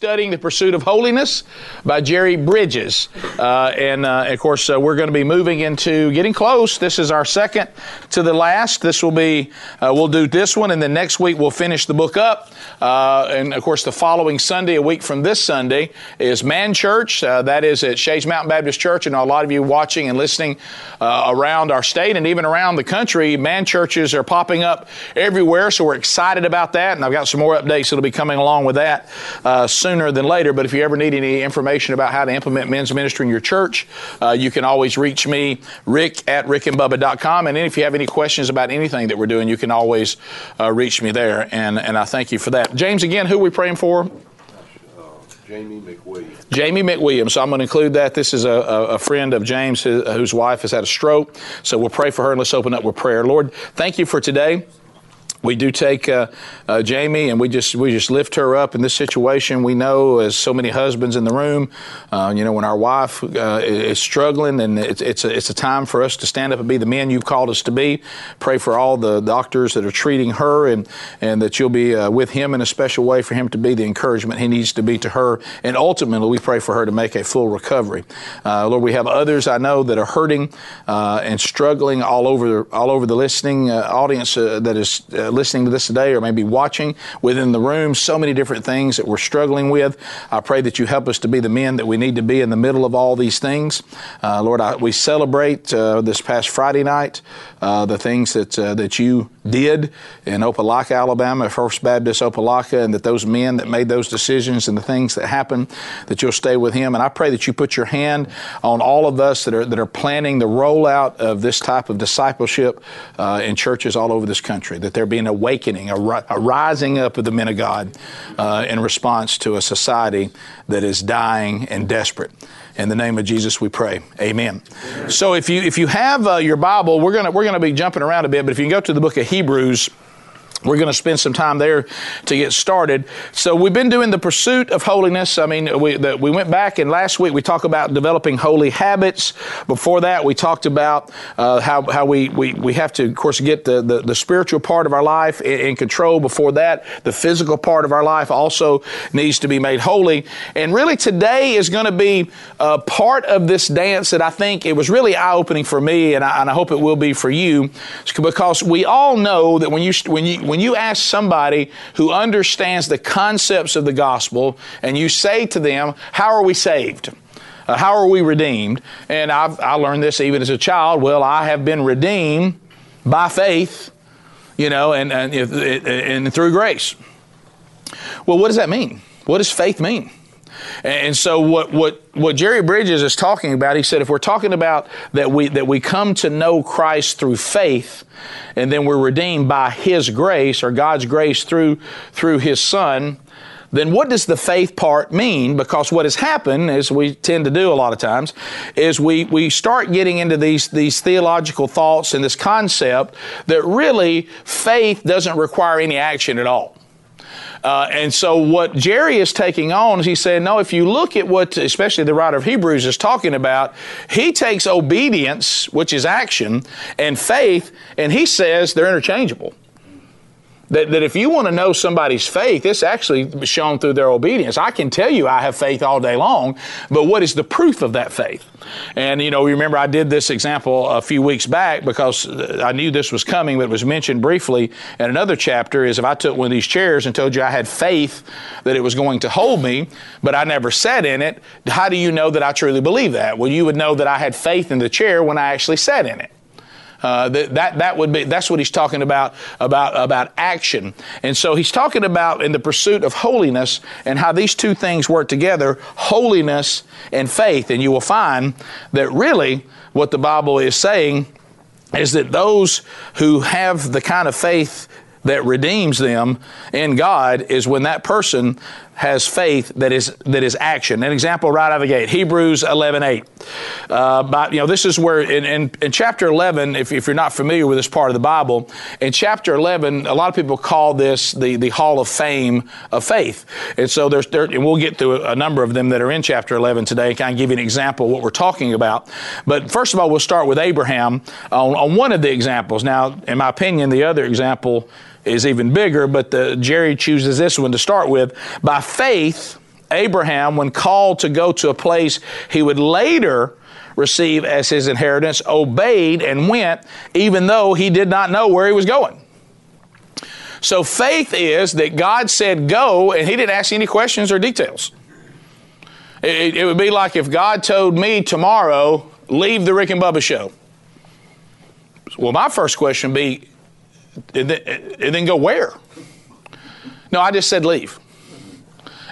Studying the Pursuit of Holiness by Jerry Bridges. Uh, and uh, of course, uh, we're going to be moving into getting close. This is our second to the last. This will be, uh, we'll do this one, and then next week we'll finish the book up. Uh, and of course, the following Sunday, a week from this Sunday, is Man Church. Uh, that is at Shades Mountain Baptist Church. And a lot of you watching and listening around our state and even around the country, man churches are popping up everywhere. So we're excited about that. And I've got some more updates that'll be coming along with that soon sooner than later. But if you ever need any information about how to implement men's ministry in your church, uh, you can always reach me, rick at rickandbubba.com. And if you have any questions about anything that we're doing, you can always uh, reach me there. And, and I thank you for that. James, again, who are we praying for? Jamie McWilliams. Jamie McWilliams. So I'm going to include that. This is a, a friend of James whose wife has had a stroke. So we'll pray for her and let's open up with prayer. Lord, thank you for today we do take uh, uh, Jamie and we just we just lift her up in this situation. We know, as so many husbands in the room, uh, you know, when our wife uh, is struggling, and it's it's a, it's a time for us to stand up and be the men you've called us to be. Pray for all the doctors that are treating her, and and that you'll be uh, with him in a special way for him to be the encouragement he needs to be to her. And ultimately, we pray for her to make a full recovery. Uh, Lord, we have others I know that are hurting and struggling all over all over the listening audience that is listening to this today or maybe watching within the room, so many different things that we're struggling with. I pray that you help us to be the men that we need to be in the middle of all these things. Uh, Lord, I, we celebrate uh, this past Friday night uh, the things that uh, that you did in Opelika, Alabama, First Baptist Opelika, and that those men that made those decisions and the things that happened, that you'll stay with him. And I pray that you put your hand on all of us that are that are planning the rollout of this type of discipleship uh, in churches all over this country. That there be an awakening, a, a rising up of the men of God uh, in response to a society that is dying and desperate. In the name of Jesus, we pray. Amen. So if you if you have uh, your Bible, we're gonna we're gonna be jumping around a bit, but if you can go to the book of Hebrews. We're going to spend some time there to get started. So we've been doing the pursuit of holiness. I mean, we, the, we went back and last week we talked about developing holy habits. Before that, we talked about uh, how, how we, we, we have to, of course, get the, the, the spiritual part of our life in, in, control. Before that, the physical part of our life also needs to be made holy. And really today is going to be a part of this dance that I think it was really eye-opening for me, and I, and I hope it will be for you, because we all know that when you when you when you ask somebody who understands the concepts of the gospel and you say to them, How are we saved? Uh, how are we redeemed? And I've, I learned this even as a child. Well, I have been redeemed by faith, you know, and, and, and through grace. Well, what does that mean? What does faith mean? And so what, what, what Jerry Bridges is talking about, he said, if we're talking about that we, that we come to know Christ through faith, and then we're redeemed by His grace or God's grace through, through His Son, then what does the faith part mean? Because what has happened, as we tend to do a lot of times, is we, we start getting into these, these theological thoughts and this concept that really faith doesn't require any action at all. Uh, and so what Jerry is taking on is he's saying, no, if you look at what, especially the writer of Hebrews is talking about, he takes obedience, which is action, and faith, and he says they're interchangeable. That, that if you want to know somebody's faith, it's actually shown through their obedience. I can tell you I have faith all day long, but what is the proof of that faith? And, you know, remember I did this example a few weeks back because I knew this was coming, but it was mentioned briefly in another chapter is if I took one of these chairs and told you I had faith that it was going to hold me, but I never sat in it, how do you know that I truly believe that? Well, you would know that I had faith in the chair when I actually sat in it. Uh, that, that, that would be, that's what he's talking about, about, about action. And so he's talking about in the pursuit of holiness and how these two things work together, holiness and faith. And you will find that really what the Bible is saying is that those who have the kind of faith that redeems them in God is when that person has faith that is that is action. An example right out of the gate, Hebrews 11, 8. Uh, but, you know, this is where in, in, in chapter 11, if, if, you're not familiar with this part of the Bible, in chapter 11, a lot of people call this the, the Hall of Fame of faith. And so there's, there, and we'll get through a number of them that are in chapter 11 today, and kind of give you an example of what we're talking about. But first of all, we'll start with Abraham on, on one of the examples. Now, in my opinion, the other example is even bigger, but the, Jerry chooses this one to start with. By faith, Abraham, when called to go to a place he would later receive as his inheritance, obeyed and went, even though he did not know where he was going. So faith is that God said go, and he didn't ask any questions or details. It, it, would be like if God told me tomorrow, leave the Rick and Bubba show. Well, my first question would be, and then go where? No, I just said leave.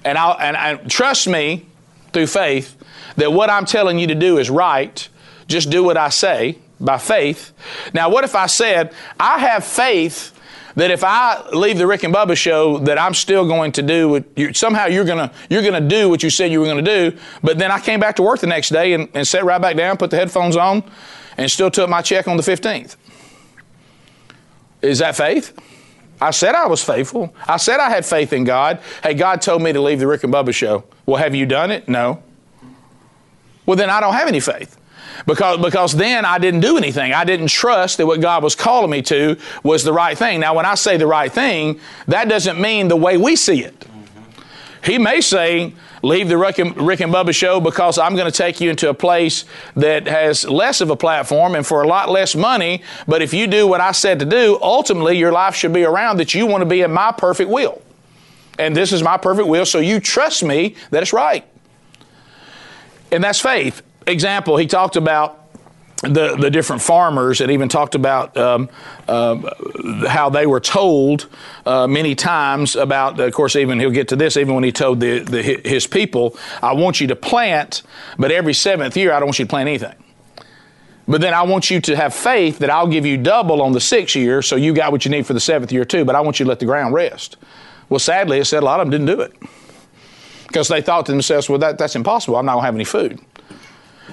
And I and trust me through faith that what I'm telling you to do is right. Just do what I say by faith. Now, what if I said, I have faith that if I leave the Rick and Bubba show, that I'm still going to do what you, somehow you're gonna you're gonna do what you said you were gonna do. But then I came back to work the next day and, and sat right back down, put the headphones on, and still took my check on the 15th. Is that faith? I said I was faithful. I said I had faith in God. Hey, God told me to leave the Rick and Bubba show. Well, have you done it? No. Well, then I don't have any faith. Because, because then I didn't do anything. I didn't trust that what God was calling me to was the right thing. Now, when I say the right thing, that doesn't mean the way we see it. He may say, leave the Rick and, Rick and Bubba show because I'm going to take you into a place that has less of a platform and for a lot less money. But if you do what I said to do, ultimately your life should be around that you want to be in my perfect will. And this is my perfect will, so you trust me that it's right. And that's faith. Example, he talked about the, the different farmers and even talked about um, uh, how they were told uh, many times about, of course, even he'll get to this, even when he told the, the, his people, I want you to plant, but every seventh year I don't want you to plant anything. But then I want you to have faith that I'll give you double on the sixth year, so you got what you need for the seventh year too, but I want you to let the ground rest. Well, sadly, it said a lot of them didn't do it because they thought to themselves, well, that, that's impossible. I'm not going to have any food.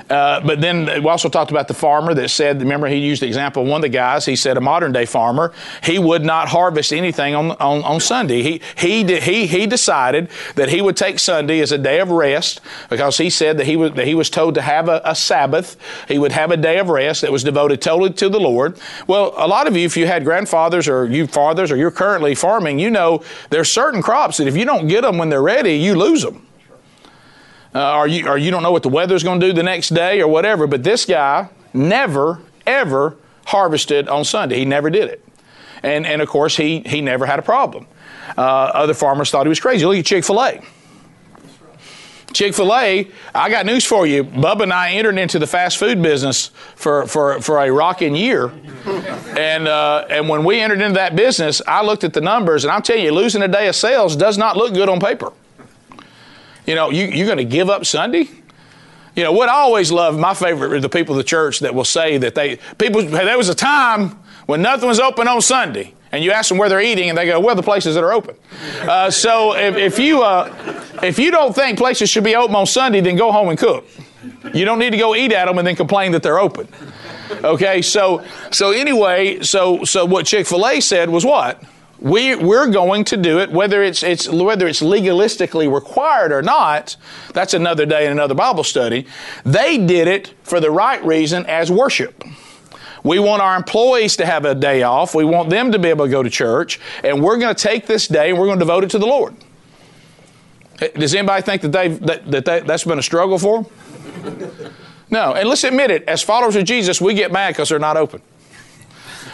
Uh, but then we also talked about the farmer that said, remember, he used the example of one of the guys. He said, a modern day farmer, he would not harvest anything on, on, on Sunday. He, he, he, he decided that he would take Sunday as a day of rest because he said that he was, that he was told to have a, a Sabbath. He would have a day of rest that was devoted totally to the Lord. Well, a lot of you, if you had grandfathers or you fathers or you're currently farming, you know there's certain crops that if you don't get them when they're ready, you lose them uh, or, you, or you don't know what the weather's going to do the next day or whatever. But this guy never, ever harvested on Sunday. He never did it. And, and of course, he, he never had a problem. Uh, other farmers thought he was crazy. Look at Chick fil A. Chick fil A, I got news for you. Bubba and I entered into the fast food business for, for, for a rocking year. and, uh, and when we entered into that business, I looked at the numbers, and I'm telling you, losing a day of sales does not look good on paper. You know, you, you're going to give up Sunday? You know, what I always love, my favorite are the people of the church that will say that they, people, there was a time when nothing was open on Sunday. And you ask them where they're eating, and they go, "Well, the places that are open." Uh, so if, if you uh, if you don't think places should be open on Sunday, then go home and cook. You don't need to go eat at them and then complain that they're open. Okay, so so anyway, so so what Chick Fil A said was what we, we're going to do it, whether it's, it's, whether it's legalistically required or not, that's another day and another Bible study. They did it for the right reason as worship. We want our employees to have a day off. We want them to be able to go to church. And we're going to take this day and we're going to devote it to the Lord. Eh, does anybody think that, they've, that, that they, that's been a struggle for them? No. And let's admit it, as followers of Jesus, we get mad because they're not open.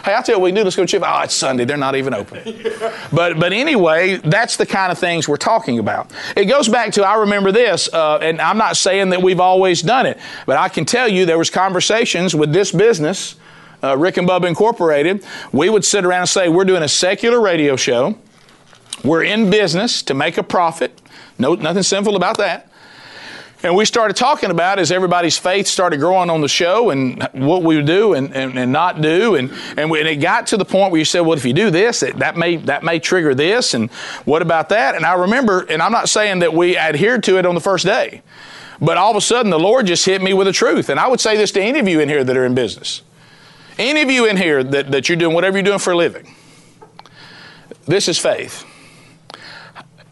Hey, I tell you what we do. Let's go to chip. Oh, it's Sunday. They're not even open. but but anyway, that's the kind of things we're talking about. It goes back to I remember this, uh, and I'm not saying that we've always done it, but I can tell you there was conversations with this business, uh, Rick and Bubba Incorporated. We would sit around and say we're doing a secular radio show. We're in business to make a profit. No, nothing sinful about that. And we started talking about as everybody's faith started growing on the show and what we would do and, and, and not do. And, and, we, and, it got to the point where you said, well, if you do this, it, that, may, that may trigger this. And what about that? And I remember, and I'm not saying that we adhered to it on the first day, but all of a sudden the Lord just hit me with the truth. And I would say this to any of you in here that are in business. Any of you in here that, that you're doing whatever you're doing for a living, this is faith.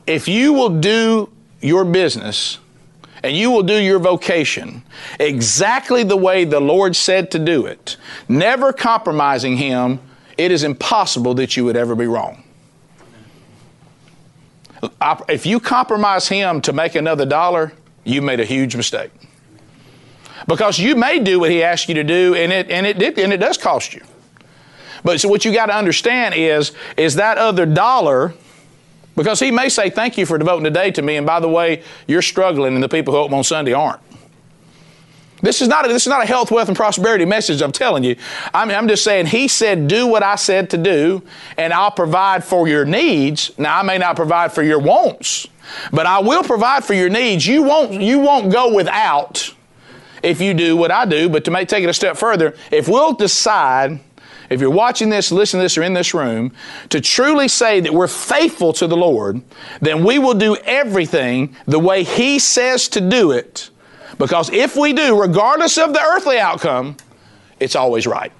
If you will do your business, and you will do your vocation exactly the way the Lord said to do it, never compromising Him, it is impossible that you would ever be wrong. if you compromise him to make another dollar, you made a huge mistake. Because you may do what he asked you to do, and it and it did and it does cost you. But so what you got to understand is is that other dollar, because he may say thank you for devoting the day to me, and by the way, you're struggling, and the people who open on Sunday aren't. This is not a, this is not a health, wealth, and prosperity message. I'm telling you. I'm, I'm just saying. He said, "Do what I said to do, and I'll provide for your needs." Now, I may not provide for your wants, but I will provide for your needs. You won't you won't go without if you do what I do. But to make take it a step further, if we'll decide. If you're watching this, listening to this, or in this room, to truly say that we're faithful to the Lord, then we will do everything the way He says to do it because if we do, regardless of the earthly outcome, it's always right.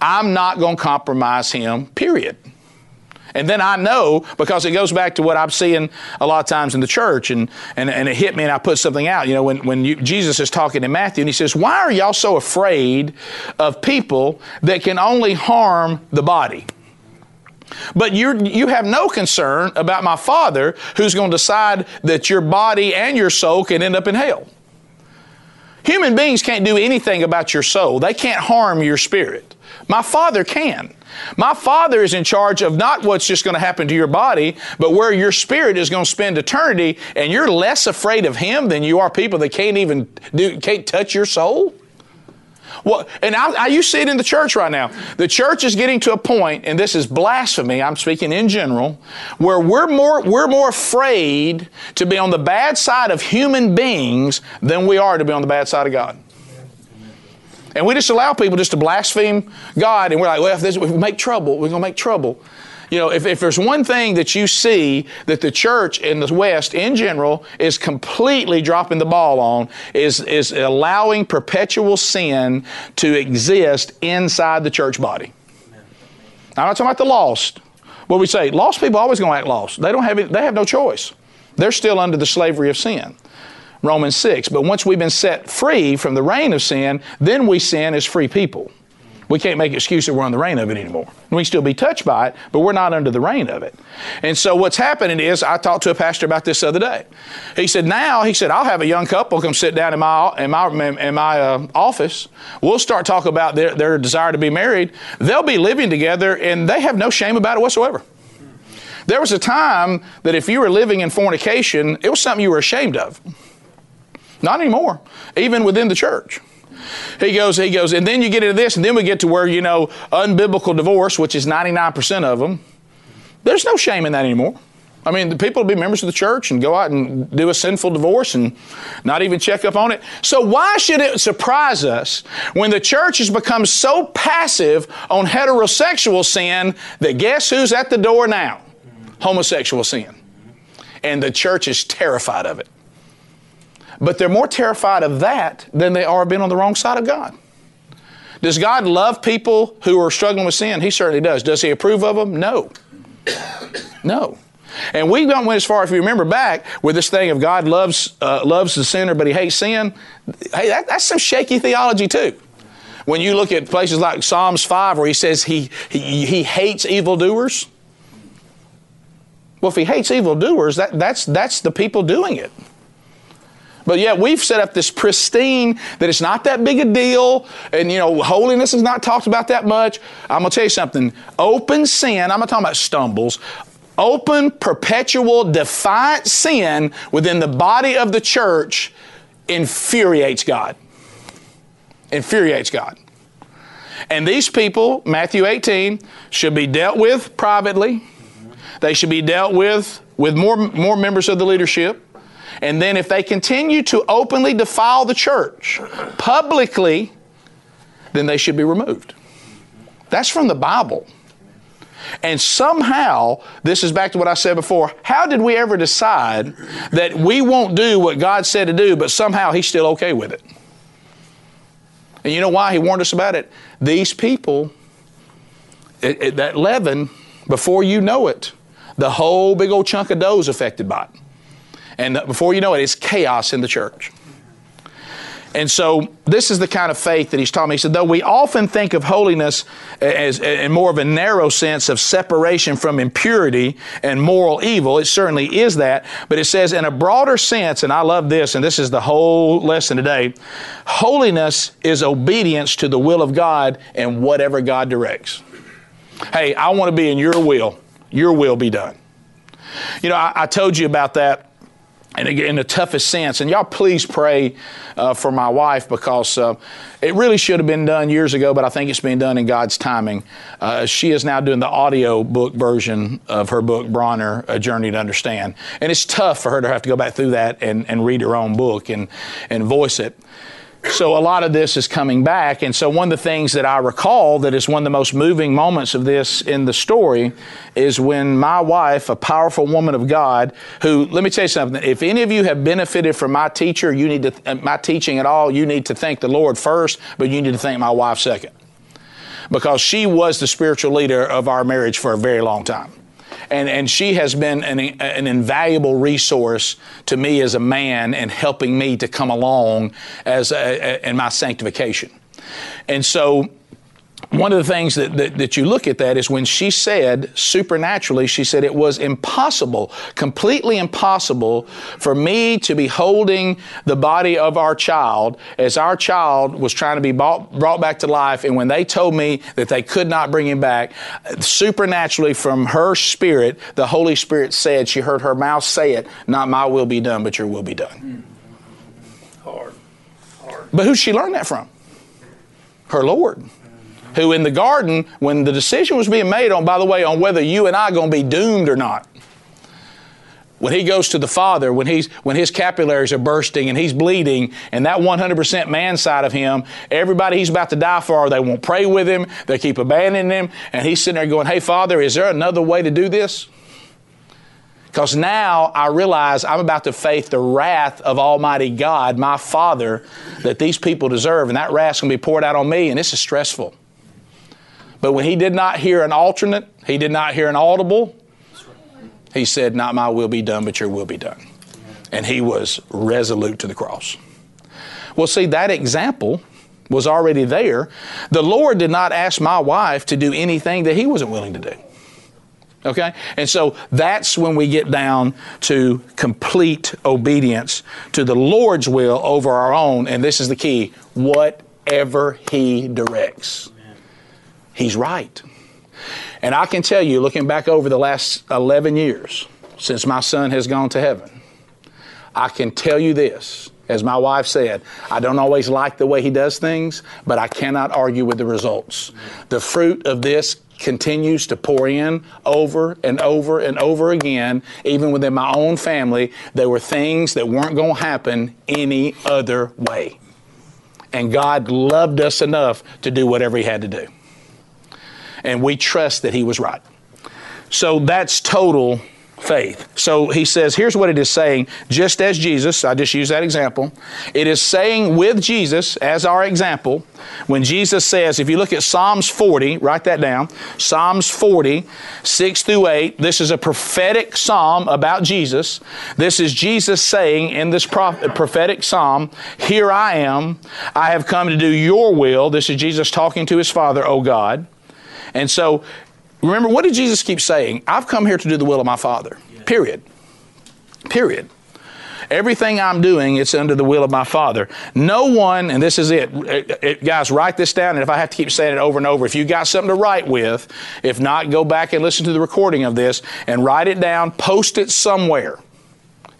I'm not going to compromise him, period. And then I know, because it goes back to what I'm seeing a lot of times in the church, and, and, and it hit me and I put something out. You know, when, when you, Jesus is talking to Matthew and he says, Why are y'all so afraid of people that can only harm the body? But you you have no concern about my Father who's going to decide that your body and your soul can end up in hell. Human beings can't do anything about your soul, they can't harm your spirit. My Father can. My Father is in charge of not what's just going to happen to your body, but where your spirit is going to spend eternity, and you're less afraid of Him than you are people that can't even do, can't touch your soul. Well, and I, I, you see it in the church right now. The church is getting to a point, and this is blasphemy. I'm speaking in general, where we're more we're more afraid to be on the bad side of human beings than we are to be on the bad side of God. And we just allow people just to blaspheme God, and we're like, well, if, this, if we make trouble, we're going to make trouble. You know, if, if there's one thing that you see that the church in the West in general is completely dropping the ball on, is, is allowing perpetual sin to exist inside the church body. I'm not talking about the lost. What we say, lost people always going to act lost. They don't have they have no choice. They're still under the slavery of sin. Romans 6. But once we've been set free from the reign of sin, then we sin as free people. We can't make excuse that we're on the reign of it anymore. We can still be touched by it, but we're not under the reign of it. And so what's happening is, I talked to a pastor about this the other day. He said, now, he said, I'll have a young couple come sit down in my, in my, in my uh, office. We'll start talking about their, their desire to be married. They'll be living together, and they have no shame about it whatsoever. There was a time that if you were living in fornication, it was something you were ashamed of. Not anymore, even within the church. He goes, he goes, and then you get into this, and then we get to where, you know, unbiblical divorce, which is 99% of them. There's no shame in that anymore. I mean, the people will be members of the church and go out and do a sinful divorce and not even check up on it. So, why should it surprise us when the church has become so passive on heterosexual sin that guess who's at the door now? Homosexual sin. And the church is terrified of it. But they're more terrified of that than they are being on the wrong side of God. Does God love people who are struggling with sin? He certainly does. Does He approve of them? No. No. And we don't went as far, if you remember back, with this thing of God loves, uh, loves the sinner, but He hates sin. Hey, that, that's some shaky theology, too. When you look at places like Psalms 5, where He says He, he, he hates evildoers. Well, if He hates evildoers, that, that's, that's the people doing it. But yet we've set up this pristine that it's not that big a deal, and you know, holiness is not talked about that much. I'm gonna tell you something. Open sin, I'm not talking about stumbles. Open, perpetual, defiant sin within the body of the church infuriates God. Infuriates God. And these people, Matthew 18, should be dealt with privately. They should be dealt with with more, more members of the leadership. And then if they continue to openly defile the church publicly, then they should be removed. That's from the Bible. And somehow, this is back to what I said before. How did we ever decide that we won't do what God said to do, but somehow He's still okay with it? And you know why He warned us about it? These people, it, it, that leaven, before you know it, the whole big old chunk of dough is affected by it. And before you know it, it's chaos in the church. And so this is the kind of faith that he's talking. He said, though we often think of holiness as in more of a narrow sense of separation from impurity and moral evil, it certainly is that. But it says in a broader sense, and I love this, and this is the whole lesson today, holiness is obedience to the will of God and whatever God directs. Hey, I want to be in your will. Your will be done. You know, I, I told you about that and in the toughest sense. And y'all please pray uh, for my wife because uh, it really should have been done years ago, but I think it's being done in God's timing. Uh, she is now doing the audio book version of her book, Bronner, A Journey to Understand. And it's tough for her to have to go back through that and, and read her own book and, and voice it. So a lot of this is coming back. And so one of the things that I recall that is one of the most moving moments of this in the story is when my wife, a powerful woman of God, who, let me tell you something, if any of you have benefited from my teacher, you need to, my teaching at all, you need to thank the Lord first, but you need to thank my wife second. Because she was the spiritual leader of our marriage for a very long time and, and she has been an, an invaluable resource to me as a man and helping me to come along as a, a, in my sanctification. And so one of the things that, that, that, you look at that is when she said supernaturally, she said it was impossible, completely impossible for me to be holding the body of our child as our child was trying to be brought, brought back to life. And when they told me that they could not bring him back, supernaturally from her spirit, the Holy Spirit said, she heard her mouth say it, not my will be done, but your will be done. Hard. Hard. But who she learned that from? Her Lord who in the garden, when the decision was being made on, by the way, on whether you and I are going to be doomed or not, when he goes to the Father, when, he's, when his capillaries are bursting and he's bleeding, and that 100% man side of him, everybody he's about to die for, they won't pray with him, they keep abandoning him, and he's sitting there going, Hey, Father, is there another way to do this? Because now I realize I'm about to face the wrath of Almighty God, my Father, that these people deserve, and that wrath's going to be poured out on me, and this is stressful. But when he did not hear an alternate, he did not hear an audible, he said, Not my will be done, but your will be done. And he was resolute to the cross. Well, see, that example was already there. The Lord did not ask my wife to do anything that he wasn't willing to do. Okay? And so that's when we get down to complete obedience to the Lord's will over our own. And this is the key whatever He directs. He's right. And I can tell you, looking back over the last 11 years since my son has gone to heaven, I can tell you this. As my wife said, I don't always like the way he does things, but I cannot argue with the results. The fruit of this continues to pour in over and over and over again, even within my own family. There were things that weren't going to happen any other way. And God loved us enough to do whatever He had to do and we trust that he was right. So that's total faith. So he says, here's what it is saying, just as Jesus, I just use that example, it is saying with Jesus as our example, when Jesus says, if you look at Psalms 40, write that down, Psalms 40, 6 through 8, this is a prophetic psalm about Jesus. This is Jesus saying in this prophetic psalm, Here I am, I have come to do your will. This is Jesus talking to his Father, O God. And so, remember, what did Jesus keep saying? I've come here to do the will of my Father. Period. Period. Everything I'm doing, it's under the will of my Father. No one, and this is it, it, it, guys, write this down. And if I have to keep saying it over and over, if you got something to write with, if not, go back and listen to the recording of this and write it down, post it somewhere.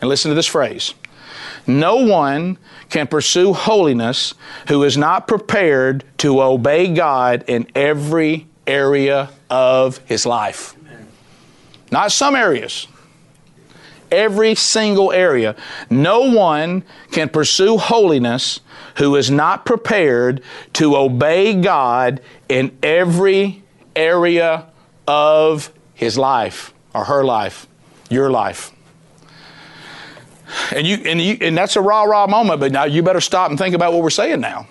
And listen to this phrase No one can pursue holiness who is not prepared to obey God in every area of his life. Not some areas, every single area. No one can pursue holiness who is not prepared to obey God in every area of his life or her life, your life. And you and you and that's a rah rah moment, but now you better stop and think about what we're saying now.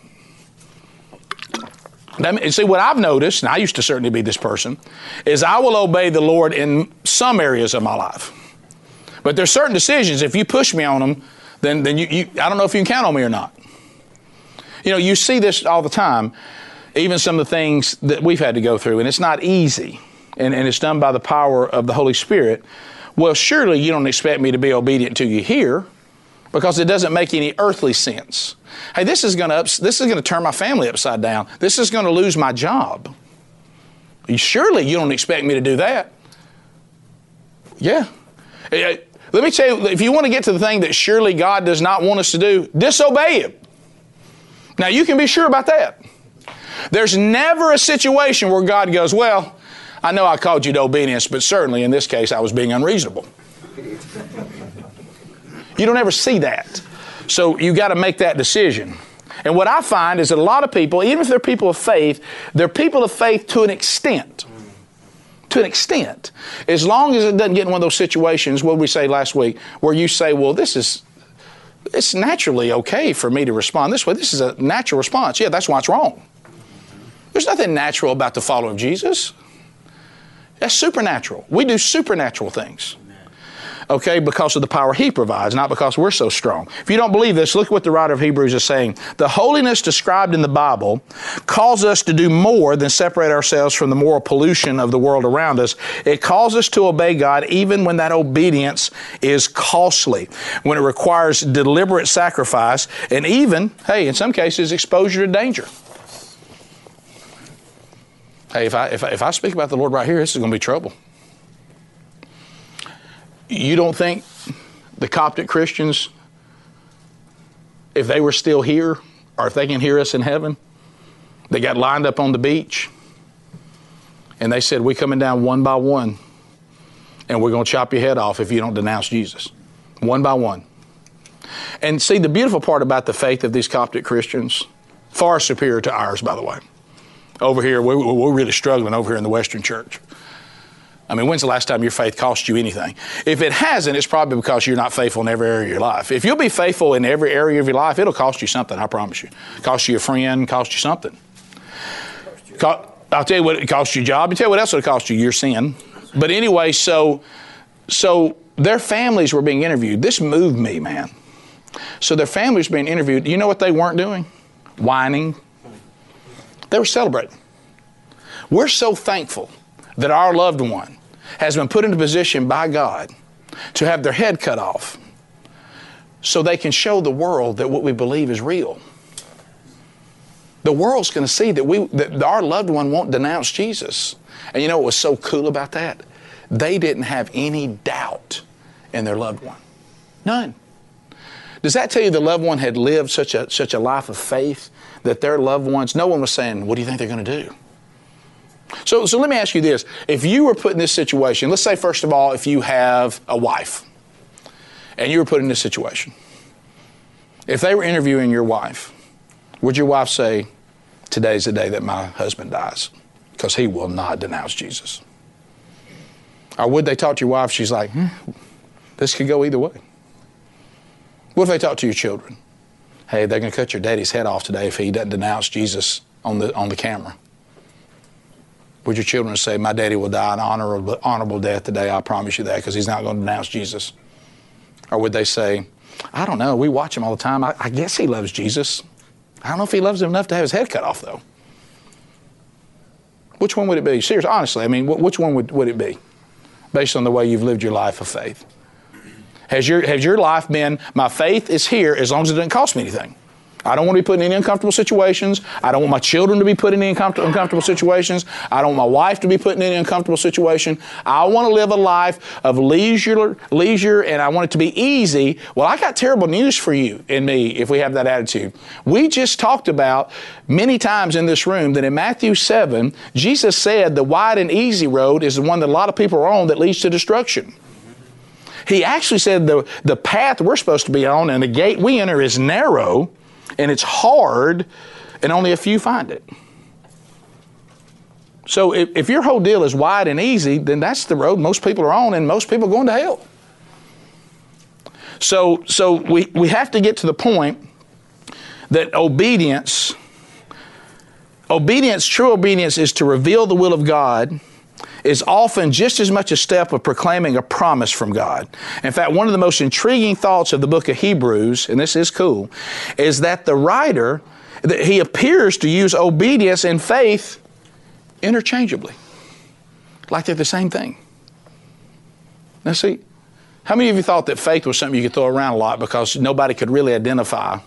That, see, what I've noticed, and I used to certainly be this person, is I will obey the Lord in some areas of my life. But there's certain decisions, if you push me on them, then, then you, you, I don't know if you can count on me or not. You know, you see this all the time, even some of the things that we've had to go through, and it's not easy, and, and it's done by the power of the Holy Spirit. Well, surely you don't expect me to be obedient to you here because it doesn't make any earthly sense. Hey, this is going to this is going to turn my family upside down. This is going to lose my job. Surely you don't expect me to do that. Yeah. Eh, eh, let me tell you, if you want to get to the thing that surely God does not want us to do, disobey Him. Now, you can be sure about that. There's never a situation where God goes, Well, I know I called you to obedience, but certainly in this case I was being unreasonable. You don't ever see that. So you got to make that decision. And what I find is that a lot of people, even if they're people of faith, they're people of faith to an extent. To an extent. As long as it doesn't get in one of those situations, what we say last week, where you say, well, this is it's naturally okay for me to respond this way. This is a natural response. Yeah, that's why it's wrong. There's nothing natural about the follower of Jesus. That's supernatural. We do supernatural things okay, because of the power He provides, not because we're so strong. If you don't believe this, look at what the writer of Hebrews is saying. The holiness described in the Bible calls us to do more than separate ourselves from the moral pollution of the world around us. It calls us to obey God even when that obedience is costly, when it requires deliberate sacrifice, and even, hey, in some cases, exposure to danger. Hey, if I, if I, if I speak about the Lord right here, this is going to be trouble you don't think the Coptic Christians, if they were still here, or if they can hear us in heaven, they got lined up on the beach and they said, We're coming down one by one and we're going to chop your head off if you don't denounce Jesus. One by one. And see, the beautiful part about the faith of these Coptic Christians, far superior to ours, by the way. Over here, we're, really struggling over here in the Western Church. I mean, when's the last time your faith cost you anything? If it hasn't, it's probably because you're not faithful in every area of your life. If you'll be faithful in every area of your life, it'll cost you something, I promise you. Cost you a friend, cost you something. I'll tell you what it cost you a job. I'll tell you what else it'll cost you, your sin. But anyway, so so their families were being interviewed. This moved me, man. So their families were being interviewed. You know what they weren't doing? Whining. They were celebrating. We're so thankful that our loved one has been put into position by God to have their head cut off so they can show the world that what we believe is real. The world's going to see that, we, that our loved one won't denounce Jesus. And you know what was so cool about that? They didn't have any doubt in their loved one. None. Does that tell you the loved one had lived such a, such a life of faith that their loved ones, no one was saying, What do you think they're going to do? So, so let me ask you this. If you were put in this situation, let's say, first of all, if you have a wife and you were put in this situation, if they were interviewing your wife, would your wife say, Today's the day that my husband dies? Because he will not denounce Jesus. Or would they talk to your wife? She's like, hmm, This could go either way. What if they talk to your children? Hey, they're going to cut your daddy's head off today if he doesn't denounce Jesus on the, on the camera. Would your children say, My daddy will die an honorable, honorable death today? I promise you that because he's not going to denounce Jesus. Or would they say, I don't know. We watch him all the time. I, I, guess he loves Jesus. I don't know if he loves him enough to have his head cut off, though. Which one would it be? Seriously, honestly, I mean, which one would, would it be based on the way you've lived your life of faith? Has your, has your life been, my faith is here as long as it doesn't cost me anything? I don't want to be put in any uncomfortable situations. I don't want my children to be put in any uncomfortable situations. I don't want my wife to be put in any uncomfortable situation. I want to live a life of leisure, leisure, and I want it to be easy. Well, I got terrible news for you and me if we have that attitude. We just talked about many times in this room that in Matthew 7, Jesus said the wide and easy road is the one that a lot of people are on that leads to destruction. He actually said the, the path we're supposed to be on and the gate we enter is narrow and it's hard, and only a few find it. So if, if your whole deal is wide and easy, then that's the road most people are on, and most people are going to hell. So, so we, we have to get to the point that obedience, obedience, true obedience is to reveal the will of God is often just as much a step of proclaiming a promise from God. In fact, one of the most intriguing thoughts of the book of Hebrews, and this is cool, is that the writer that he appears to use obedience and faith interchangeably, like they're the same thing. Now, see, how many of you thought that faith was something you could throw around a lot because nobody could really identify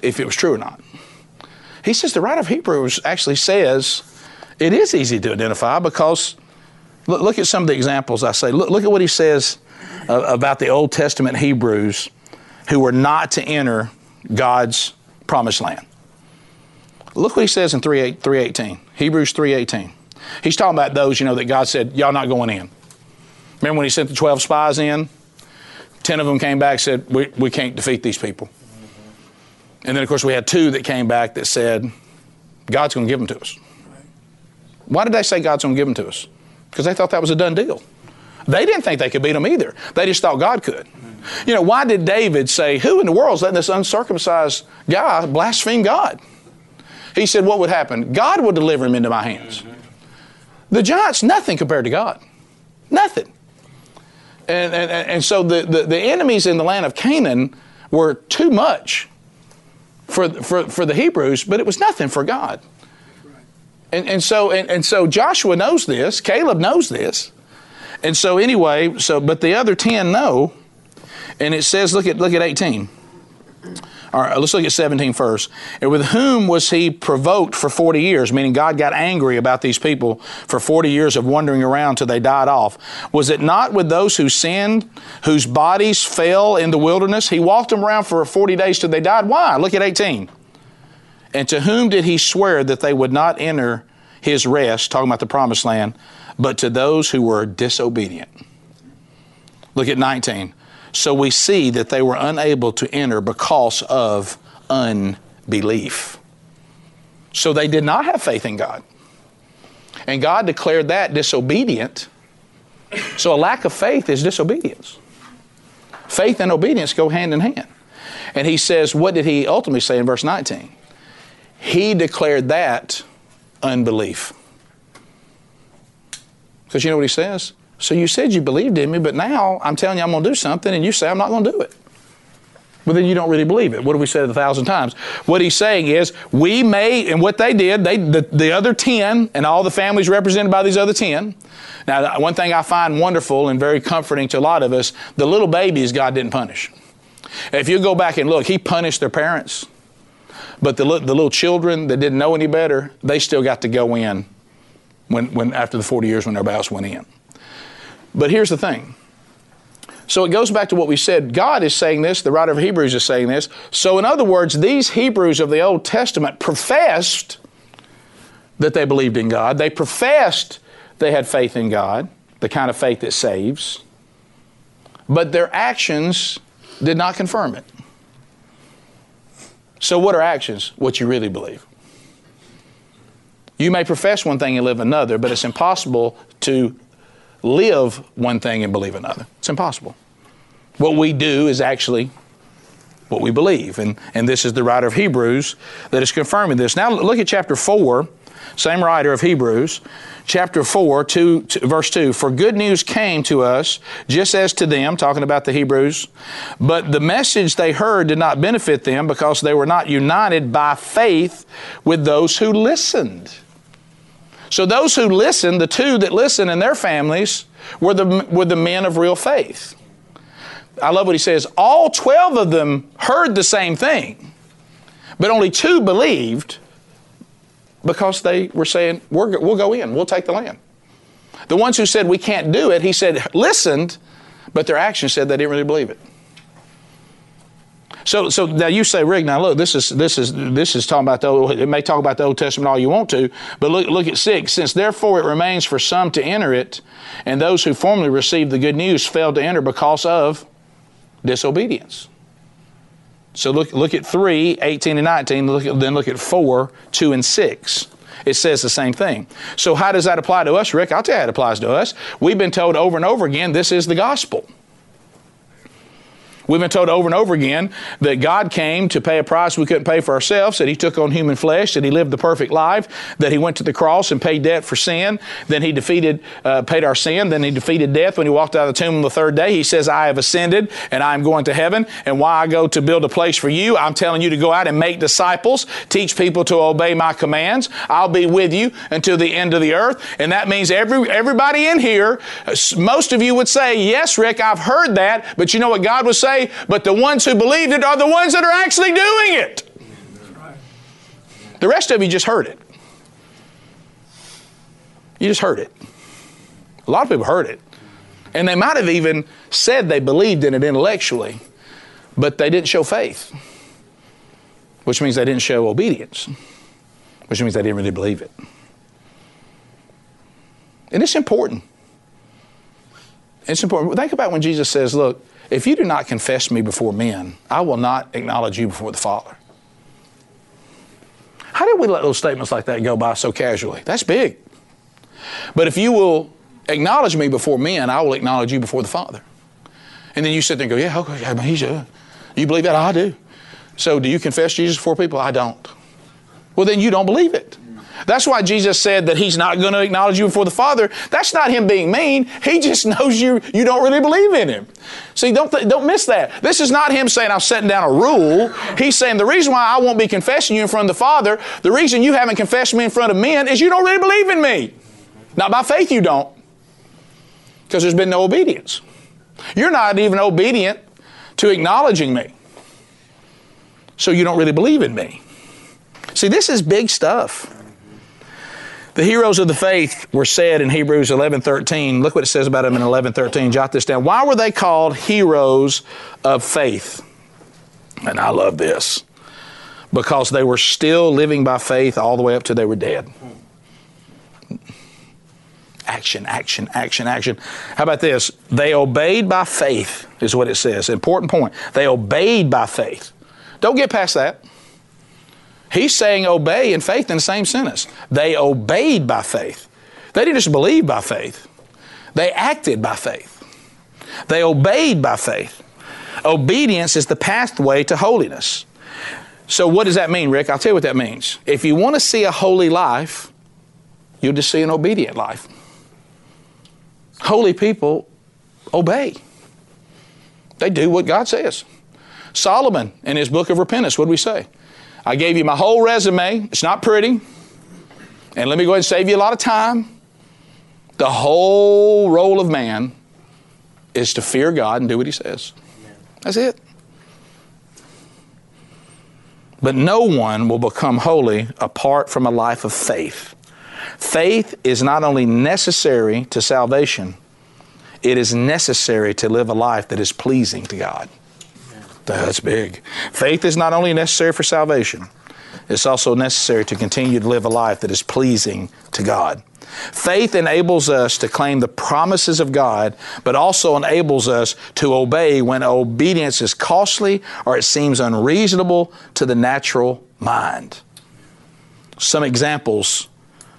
if it was true or not? He says the writer of Hebrews actually says it is easy to identify because look, look at some of the examples I say. Look, look at what he says uh, about the Old Testament Hebrews who were not to enter God's promised land. Look what he says in 3, 318, Hebrews 3.18. He's talking about those, you know, that God said, y'all not going in. Remember when he sent the 12 spies in? 10 of them came back said, we, we can't defeat these people. And then, of course, we had two that came back that said, God's going to give them to us. Why did they say God's going to give them to us? Because they thought that was a done deal. They didn't think they could beat them either. They just thought God could. You know, why did David say, Who in the world is letting this uncircumcised guy blaspheme God? He said, What would happen? God would deliver him into my hands. The giant's nothing compared to God. Nothing. And, and, and so the, the, the enemies in the land of Canaan were too much for, for, for the Hebrews, but it was nothing for God. And, and so and, and so Joshua knows this, Caleb knows this. And so anyway, so but the other 10 know. And it says, look at look at 18. All right, let's look at 17 first. And with whom was he provoked for 40 years? Meaning God got angry about these people for 40 years of wandering around till they died off. Was it not with those who sinned, whose bodies fell in the wilderness? He walked them around for 40 days till they died. Why? Look at 18. And to whom did he swear that they would not enter his rest, talking about the promised land, but to those who were disobedient? Look at 19. So we see that they were unable to enter because of unbelief. So they did not have faith in God. And God declared that disobedient. So a lack of faith is disobedience. Faith and obedience go hand in hand. And he says, what did he ultimately say in verse 19? He declared that unbelief. Because you know what he says? So you said you believed in me, but now I'm telling you I'm going to do something, and you say I'm not going to do it. But then you don't really believe it. What have we said a thousand times? What he's saying is, we may, and what they did, they the, the other 10, and all the families represented by these other 10. Now, one thing I find wonderful and very comforting to a lot of us, the little babies God didn't punish. If you go back and look, He punished their parents. But the, the little children that didn't know any better, they still got to go in when, when after the 40 years when their else went in. But here's the thing. So it goes back to what we said. God is saying this, the writer of Hebrews is saying this. So, in other words, these Hebrews of the Old Testament professed that they believed in God. They professed they had faith in God, the kind of faith that saves. But their actions did not confirm it. So, what are actions? What you really believe. You may profess one thing and live another, but it's impossible to live one thing and believe another. It's impossible. What we do is actually what we believe. And, and this is the writer of Hebrews that is confirming this. Now look at chapter 4, same writer of Hebrews, chapter 4, two, two, verse 2. For good news came to us, just as to them, talking about the Hebrews, but the message they heard did not benefit them because they were not united by faith with those who listened. So those who listened, the two that listened and their families, were the, were the men of real faith. I love what he says. All 12 of them heard the same thing, but only two believed because they were saying, we will go in, we'll take the land. The ones who said we can't do it, he said, listened, but their actions said they didn't really believe it. So, so now you say, Rick, now look, this is this is this is talking about the old, it may talk about the Old Testament all you want to, but look look at six. Since therefore it remains for some to enter it, and those who formerly received the good news failed to enter because of disobedience. So look look at 3, 18 and 19, look then look at 4, 2 and 6 it says the same thing. So, how does that apply to us, Rick? I'll tell you how it applies to us. We've been told over and over again this is the gospel. We've been told over and over again that God came to pay a price we couldn't pay for ourselves, that He took on human flesh, that He lived the perfect life, that He went to the cross and paid debt for sin, then He defeated, uh, paid our sin, then He defeated death when He walked out of the tomb on the third day. He says, I have ascended and I am going to heaven. And why I go to build a place for you, I'm telling you to go out and make disciples, teach people to obey my commands. I'll be with you until the end of the earth. And that means every, everybody in here, most of you would say, Yes, Rick, I've heard that. But you know what God would say? but the ones who believed it are the ones that are actually doing it. The rest of you just heard it. You just heard it. A lot of people heard it. And they might have even said they believed in it intellectually, but they didn't show faith, which means they didn't show obedience, which means they didn't really believe it. And it's important. It's important. Think about when Jesus says, Look, if you do not confess me before men, I will not acknowledge you before the Father. How did we let those statements like that go by so casually? That's big. But if you will acknowledge me before men, I will acknowledge you before the Father. And then you sit there and go, yeah, okay, yeah, he's a, you believe that? I do. So do you confess Jesus before people? I don't. Well, then you don't believe it. That's why Jesus said that He's not going to acknowledge you before the Father. That's not Him being mean. He just knows you, you don't really believe in Him. See, don't, th- don't miss that. This is not Him saying, I'm setting down a rule. He's saying, the reason why I won't be confessing you in front of the Father, the reason you haven't confessed me in front of men is you don't really believe in me. Not by faith, you don't, because there's been no obedience. You're not even obedient to acknowledging me. So you don't really believe in me. See, this is big stuff. The heroes of the faith were said in Hebrews 11:13. Look what it says about them in 11:13. Jot this down. Why were they called heroes of faith? And I love this. Because they were still living by faith all the way up till they were dead. Action, action, action, action. How about this? They obeyed by faith, is what it says. Important point. They obeyed by faith. Don't get past that. He's saying obey and faith in the same sentence. They obeyed by faith. They didn't just believe by faith, they acted by faith. They obeyed by faith. Obedience is the pathway to holiness. So, what does that mean, Rick? I'll tell you what that means. If you want to see a holy life, you'll just see an obedient life. Holy people obey, they do what God says. Solomon, in his book of repentance, what did we say? I gave you my whole resume. It's not pretty. And let me go ahead and save you a lot of time. The whole role of man is to fear God and do what He says. That's it. But no one will become holy apart from a life of faith. Faith is not only necessary to salvation, it is necessary to live a life that is pleasing to God. That's big. Faith is not only necessary for salvation, it's also necessary to continue to live a life that is pleasing to God. Faith enables us to claim the promises of God, but also enables us to obey when obedience is costly or it seems unreasonable to the natural mind. Some examples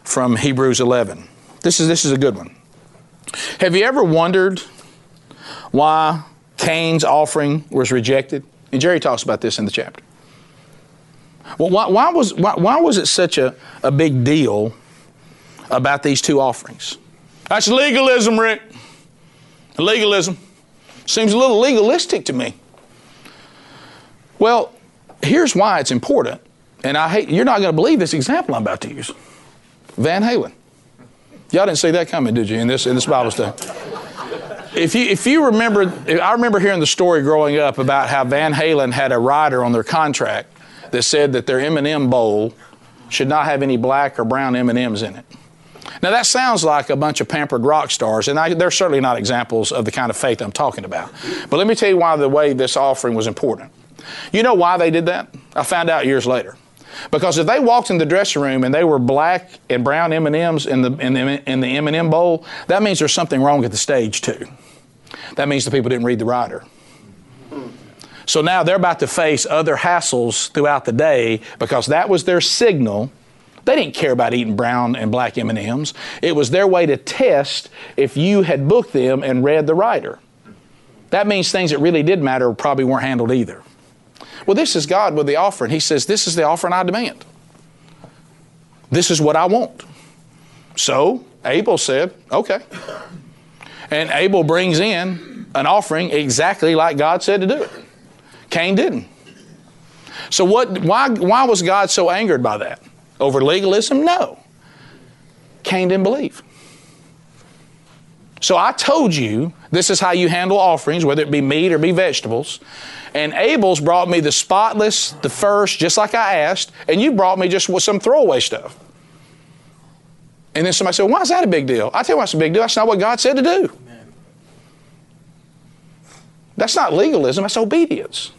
from Hebrews 11. This is, this is a good one. Have you ever wondered why Cain's offering was rejected. And Jerry talks about this in the chapter. Well, why, why was, why, why, was it such a, a big deal about these two offerings? That's legalism, Rick. Legalism. Seems a little legalistic to me. Well, here's why it's important. And I hate, you're not going to believe this example I'm about to use. Van Halen. Y'all didn't see that coming, did you, in this, in this Bible study? If you if you remember, I remember hearing the story growing up about how Van Halen had a rider on their contract that said that their M&M bowl should not have any black or brown M&Ms in it. Now that sounds like a bunch of pampered rock stars, and I, they're certainly not examples of the kind of faith I'm talking about. But let me tell you why the way this offering was important. You know why they did that? I found out years later. Because if they walked in the dressing room and they were black and brown M&Ms in the, in the, in the M&M bowl, that means there's something wrong at the stage too. That means the people didn't read the rider. So now they're about to face other hassles throughout the day because that was their signal. They didn't care about eating brown and black M&Ms. It was their way to test if you had booked them and read the rider. that means things that really did matter probably weren't handled either. Well, this is God with the offering. He says, This is the offering I demand. This is what I want. So Abel said, Okay. And Abel brings in an offering exactly like God said to do it. Cain didn't. So what why why was God so angered by that? Over legalism? No. Cain didn't believe. So I told you this is how you handle offerings, whether it be meat or be vegetables. And Abel's brought me the spotless, the first, just like I asked, and you brought me just some throwaway stuff. And then somebody said, Why is that a big deal? I tell you why it's a big deal. That's not what God said to do. That's not legalism, that's obedience.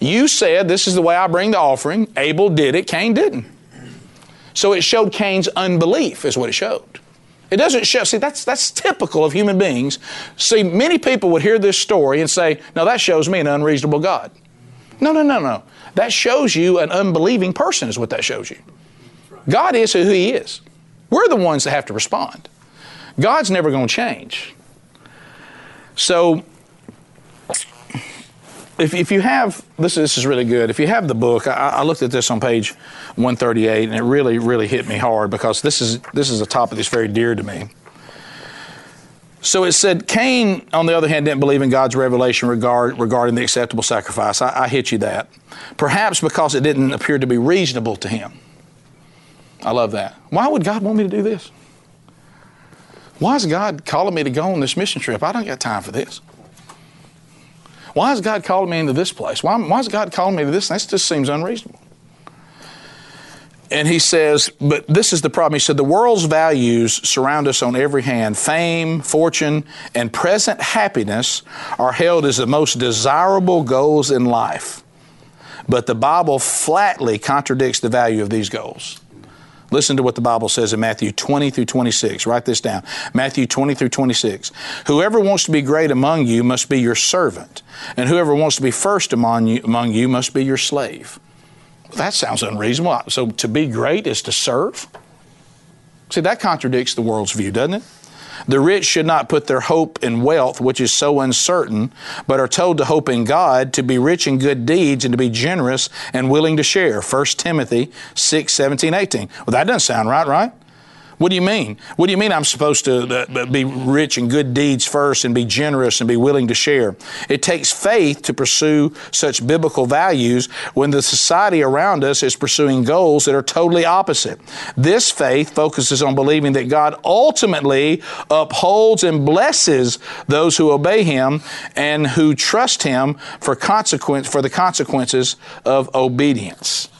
You said, This is the way I bring the offering. Abel did it, Cain didn't. So it showed Cain's unbelief, is what it showed. It doesn't show, see, that's, that's typical of human beings. See, many people would hear this story and say, No, that shows me an unreasonable God. No, no, no, no. That shows you an unbelieving person, is what that shows you. God is who He is. We're the ones that have to respond. God's never going to change. So, if, if you have this, this is really good. If you have the book, I, I, looked at this on page 138, and it really, really hit me hard because this is this is a topic that's very dear to me. So it said Cain, on the other hand, didn't believe in God's revelation regard, regarding the acceptable sacrifice. I, I hit you that. Perhaps because it didn't appear to be reasonable to him. I love that. Why would God want me to do this? Why is God calling me to go on this mission trip? I don't got time for this. Why is God calling me into this place? Why, why is God calling me to this? That just seems unreasonable. And he says, but this is the problem. He said, the world's values surround us on every hand. Fame, fortune, and present happiness are held as the most desirable goals in life. But the Bible flatly contradicts the value of these goals. Listen to what the Bible says in Matthew 20 through 26. Write this down. Matthew 20 through 26. Whoever wants to be great among you must be your servant, and whoever wants to be first among you, among you must be your slave. That sounds unreasonable. So to be great is to serve? See, that contradicts the world's view, doesn't it? The rich should not put their hope in wealth, which is so uncertain, but are told to hope in God, to be rich in good deeds, and to be generous and willing to share. 1 Timothy 6, 17, 18. Well, that doesn't sound right, right? What do you mean? What do you mean I'm supposed to uh, be rich in good deeds first and be generous and be willing to share? It takes faith to pursue such biblical values when the society around us is pursuing goals that are totally opposite. This faith focuses on believing that God ultimately upholds and blesses those who obey Him and who trust Him for consequence for the consequences of obedience.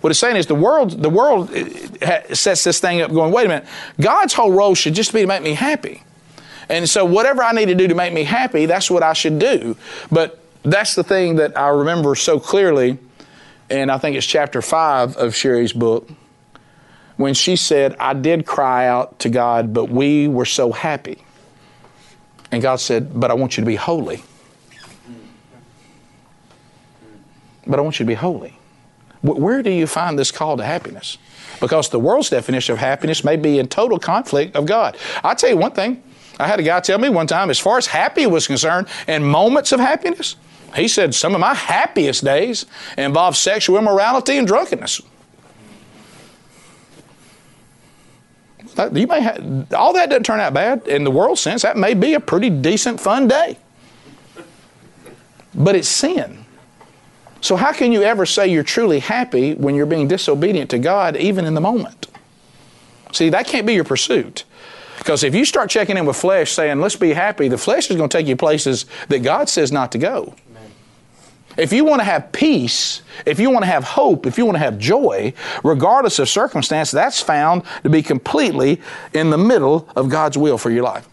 What it's saying is the world, the world uh, sets this thing up going, wait a minute, God's whole role should just be to make me happy. And so whatever I need to do to make me happy, that's what I should do. But that's the thing that I remember so clearly, and I think it's chapter five of Sherry's book, when she said, I did cry out to God, but we were so happy. And God said, But I want you to be holy. But I want you to be holy. Where do you find this call to happiness? Because the world's definition of happiness may be in total conflict of God. I'll tell you one thing. I had a guy tell me one time, as far as happy was concerned, and moments of happiness, he said some of my happiest days involve sexual immorality and drunkenness. You may have, all that doesn't turn out bad in the world sense. That may be a pretty decent, fun day. But it's sin. So, how can you ever say you're truly happy when you're being disobedient to God, even in the moment? See, that can't be your pursuit. Because if you start checking in with flesh saying, let's be happy, the flesh is going to take you places that God says not to go. Amen. If you want to have peace, if you want to have hope, if you want to have joy, regardless of circumstance, that's found to be completely in the middle of God's will for your life.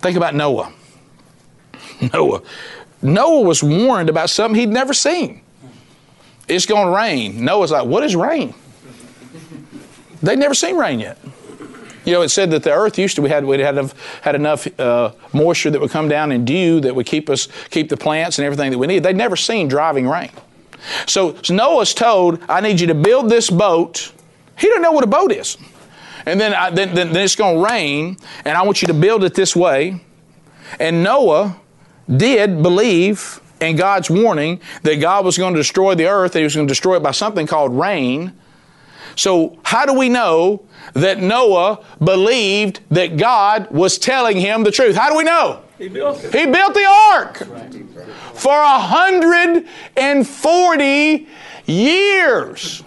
Think about Noah. Noah. Noah was warned about something he'd never seen. It's going to rain. Noah's like, What is rain? They'd never seen rain yet. You know, it said that the earth used to we had we had had enough uh, moisture that would come down and dew that would keep us keep the plants and everything that we need. They'd never seen driving rain. So, Noah's told, "I need you to build this boat." He didn't know what a boat is, and then I, then, then, then it's going to rain, and I want you to build it this way. And Noah did believe in God's warning that God was going to destroy the earth, that He was going to destroy it by something called rain. So, how do we know that Noah believed that God was telling him the truth? How do we know? He built it. He built the ark for 140 years.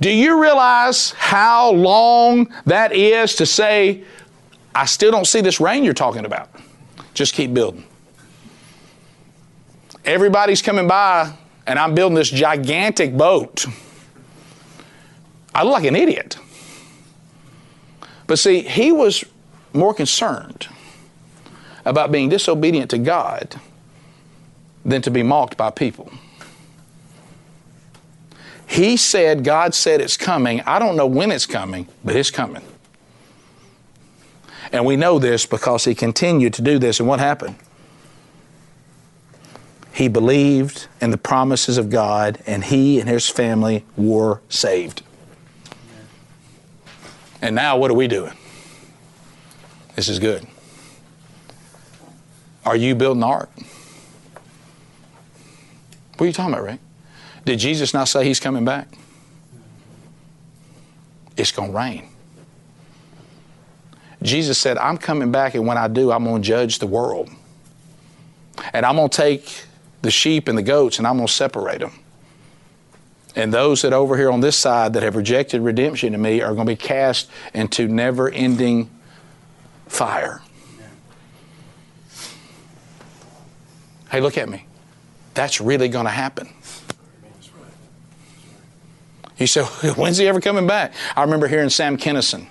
Do you realize how long that is to say, I still don't see this rain you're talking about? Just keep building. Everybody's coming by, and I'm building this gigantic boat. I look like an idiot. But see, he was more concerned about being disobedient to God than to be mocked by people. He said, God said it's coming. I don't know when it's coming, but it's coming. And we know this because he continued to do this. And what happened? He believed in the promises of God, and he and his family were saved. And now, what are we doing? This is good. Are you building the ark? What are you talking about, Rick? Did Jesus not say he's coming back? It's going to rain. Jesus said, I'm coming back, and when I do, I'm going to judge the world. And I'm going to take the sheep and the goats and I'm going to separate them. And those that over here on this side that have rejected redemption in me are going to be cast into never ending fire. Hey, look at me. That's really going to happen. You say, when's he ever coming back? I remember hearing Sam Kinison,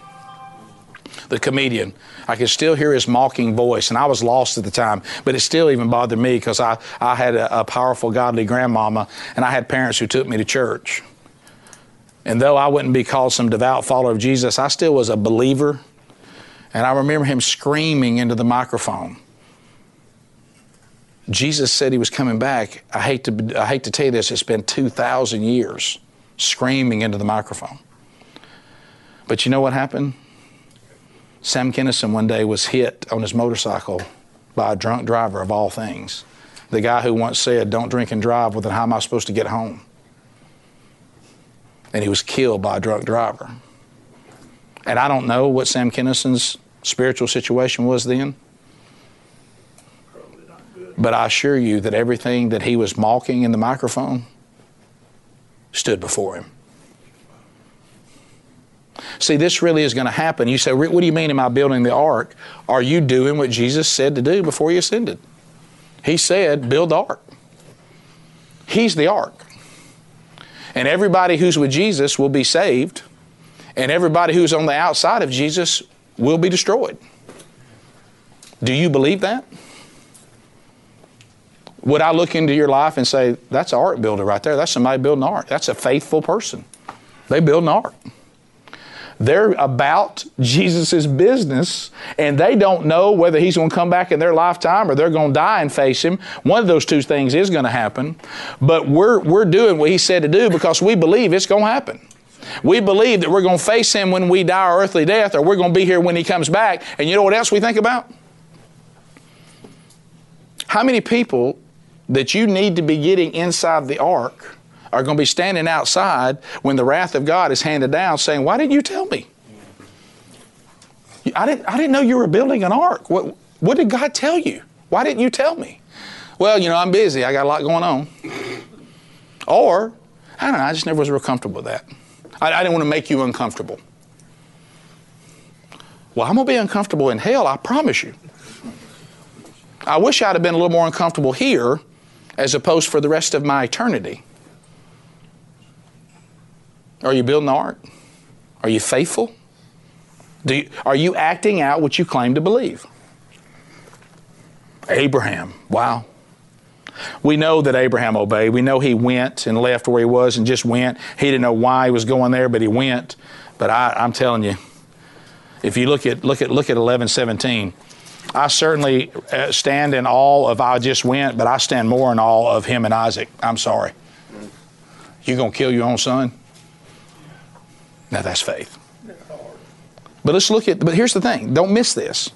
the comedian. I could still hear his mocking voice, and I was lost at the time, but it still even bothered me because I, I had a, a powerful, godly grandmama, and I had parents who took me to church. And though I wouldn't be called some devout follower of Jesus, I still was a believer. And I remember him screaming into the microphone. Jesus said he was coming back. I hate to, I hate to tell you this, it's been 2,000 years screaming into the microphone. But you know what happened? Sam Kinison one day was hit on his motorcycle by a drunk driver of all things. The guy who once said, Don't drink and drive, well, then how am I supposed to get home? And he was killed by a drunk driver. And I don't know what Sam Kinison's spiritual situation was then. But I assure you that everything that he was mocking in the microphone stood before him. See, this really is going to happen. You say, what do you mean, am I building the ark? Are you doing what Jesus said to do before he ascended? He said, build the ark. He's the ark. And everybody who's with Jesus will be saved, and everybody who's on the outside of Jesus will be destroyed. Do you believe that? Would I look into your life and say, that's an ark builder right there? That's somebody building an ark. That's a faithful person. They build an ark. They're about Jesus' business, and they don't know whether he's going to come back in their lifetime or they're going to die and face him. One of those two things is going to happen. But we're, we're doing what he said to do because we believe it's going to happen. We believe that we're going to face him when we die our earthly death, or we're going to be here when he comes back. And you know what else we think about? How many people that you need to be getting inside the ark are going to be standing outside when the wrath of God is handed down saying, Why didn't you tell me? I didn't, I didn't know you were building an ark. What, what did God tell you? Why didn't you tell me? Well, you know, I'm busy. I got a lot going on. Or, I don't know, I just never was real comfortable with that. I, I didn't want to make you uncomfortable. Well, I'm going to be uncomfortable in hell, I promise you. I wish I'd have been a little more uncomfortable here as opposed for the rest of my eternity. Are you building the ark? Are you faithful? Do you, are you acting out what you claim to believe? Abraham, wow. We know that Abraham obeyed. We know he went and left where he was and just went. He didn't know why he was going there, but he went. But I, I'm telling you, if you look at look at look at 11:17, I certainly uh, stand in awe of I just went, but I stand more in awe of him and Isaac. I'm sorry. You gonna kill your own son? Now that's faith. But let's look at, but here's the thing don't miss this.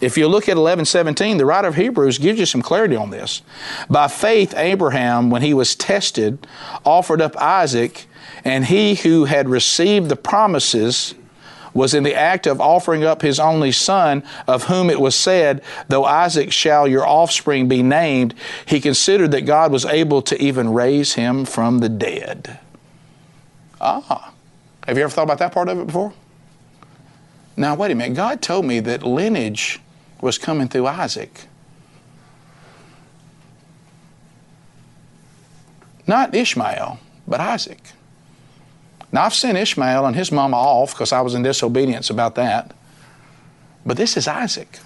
If you look at 11:17, the writer of Hebrews gives you some clarity on this. By faith Abraham when he was tested offered up Isaac and he who had received the promises was in the act of offering up his only son, of whom it was said, Though Isaac shall your offspring be named, he considered that God was able to even raise him from the dead. Ah, have you ever thought about that part of it before? Now, wait a minute. God told me that lineage was coming through Isaac. Not Ishmael, but Isaac. Now, I've sent Ishmael and his mama off because I was in disobedience about that. But this is Isaac.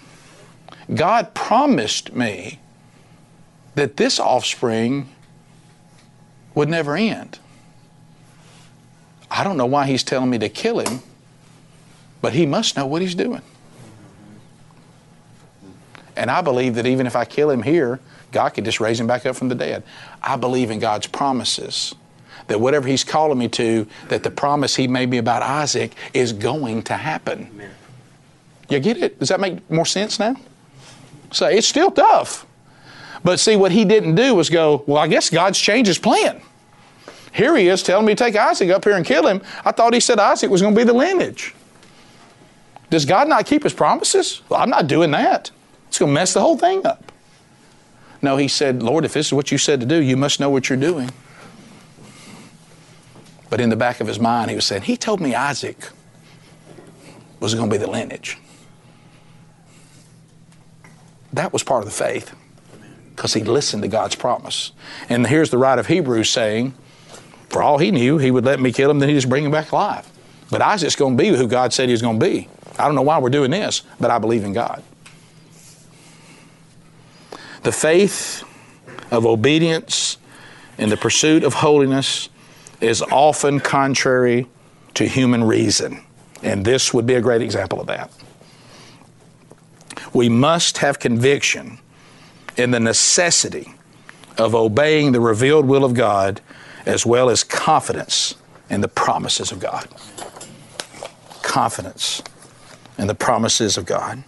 God promised me that this offspring would never end. I don't know why he's telling me to kill him, but he must know what he's doing. And I believe that even if I kill him here, God could just raise him back up from the dead. I believe in God's promises that whatever He's calling me to, that the promise He made me about Isaac is going to happen. Amen. You get it? Does that make more sense now? So it's still tough. But see, what he didn't do was go, well, I guess God's changed his plan. Here he is telling me to take Isaac up here and kill him. I thought he said Isaac was going to be the lineage. Does God not keep his promises? Well, I'm not doing that. It's going to mess the whole thing up. No, he said, Lord, if this is what you said to do, you must know what you're doing. But in the back of his mind, he was saying, He told me Isaac was going to be the lineage. That was part of the faith because he listened to God's promise. And here's the writer of Hebrews saying, for all he knew, he would let me kill him, then he'd just bring him back alive. But Isaac's going to be who God said he was going to be. I don't know why we're doing this, but I believe in God. The faith of obedience in the pursuit of holiness is often contrary to human reason. And this would be a great example of that. We must have conviction in the necessity of obeying the revealed will of God as well as confidence in the promises of God. Confidence in the promises of God.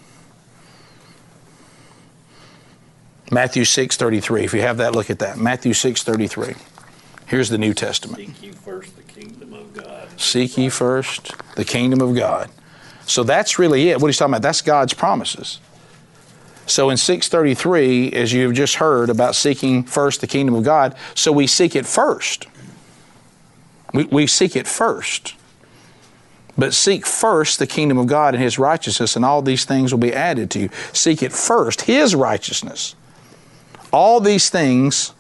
Matthew 6:33. If you have that, look at that. Matthew 6:33. Here's the New Testament. Seek ye first the kingdom of God. Seek ye first the kingdom of God. So that's really it. What he's talking about, that's God's promises. So in 633, as you've just heard about seeking first the kingdom of God, so we seek it first. We, we seek it first. But seek first the kingdom of God and His righteousness, and all these things will be added to you. Seek it first, His righteousness. All these things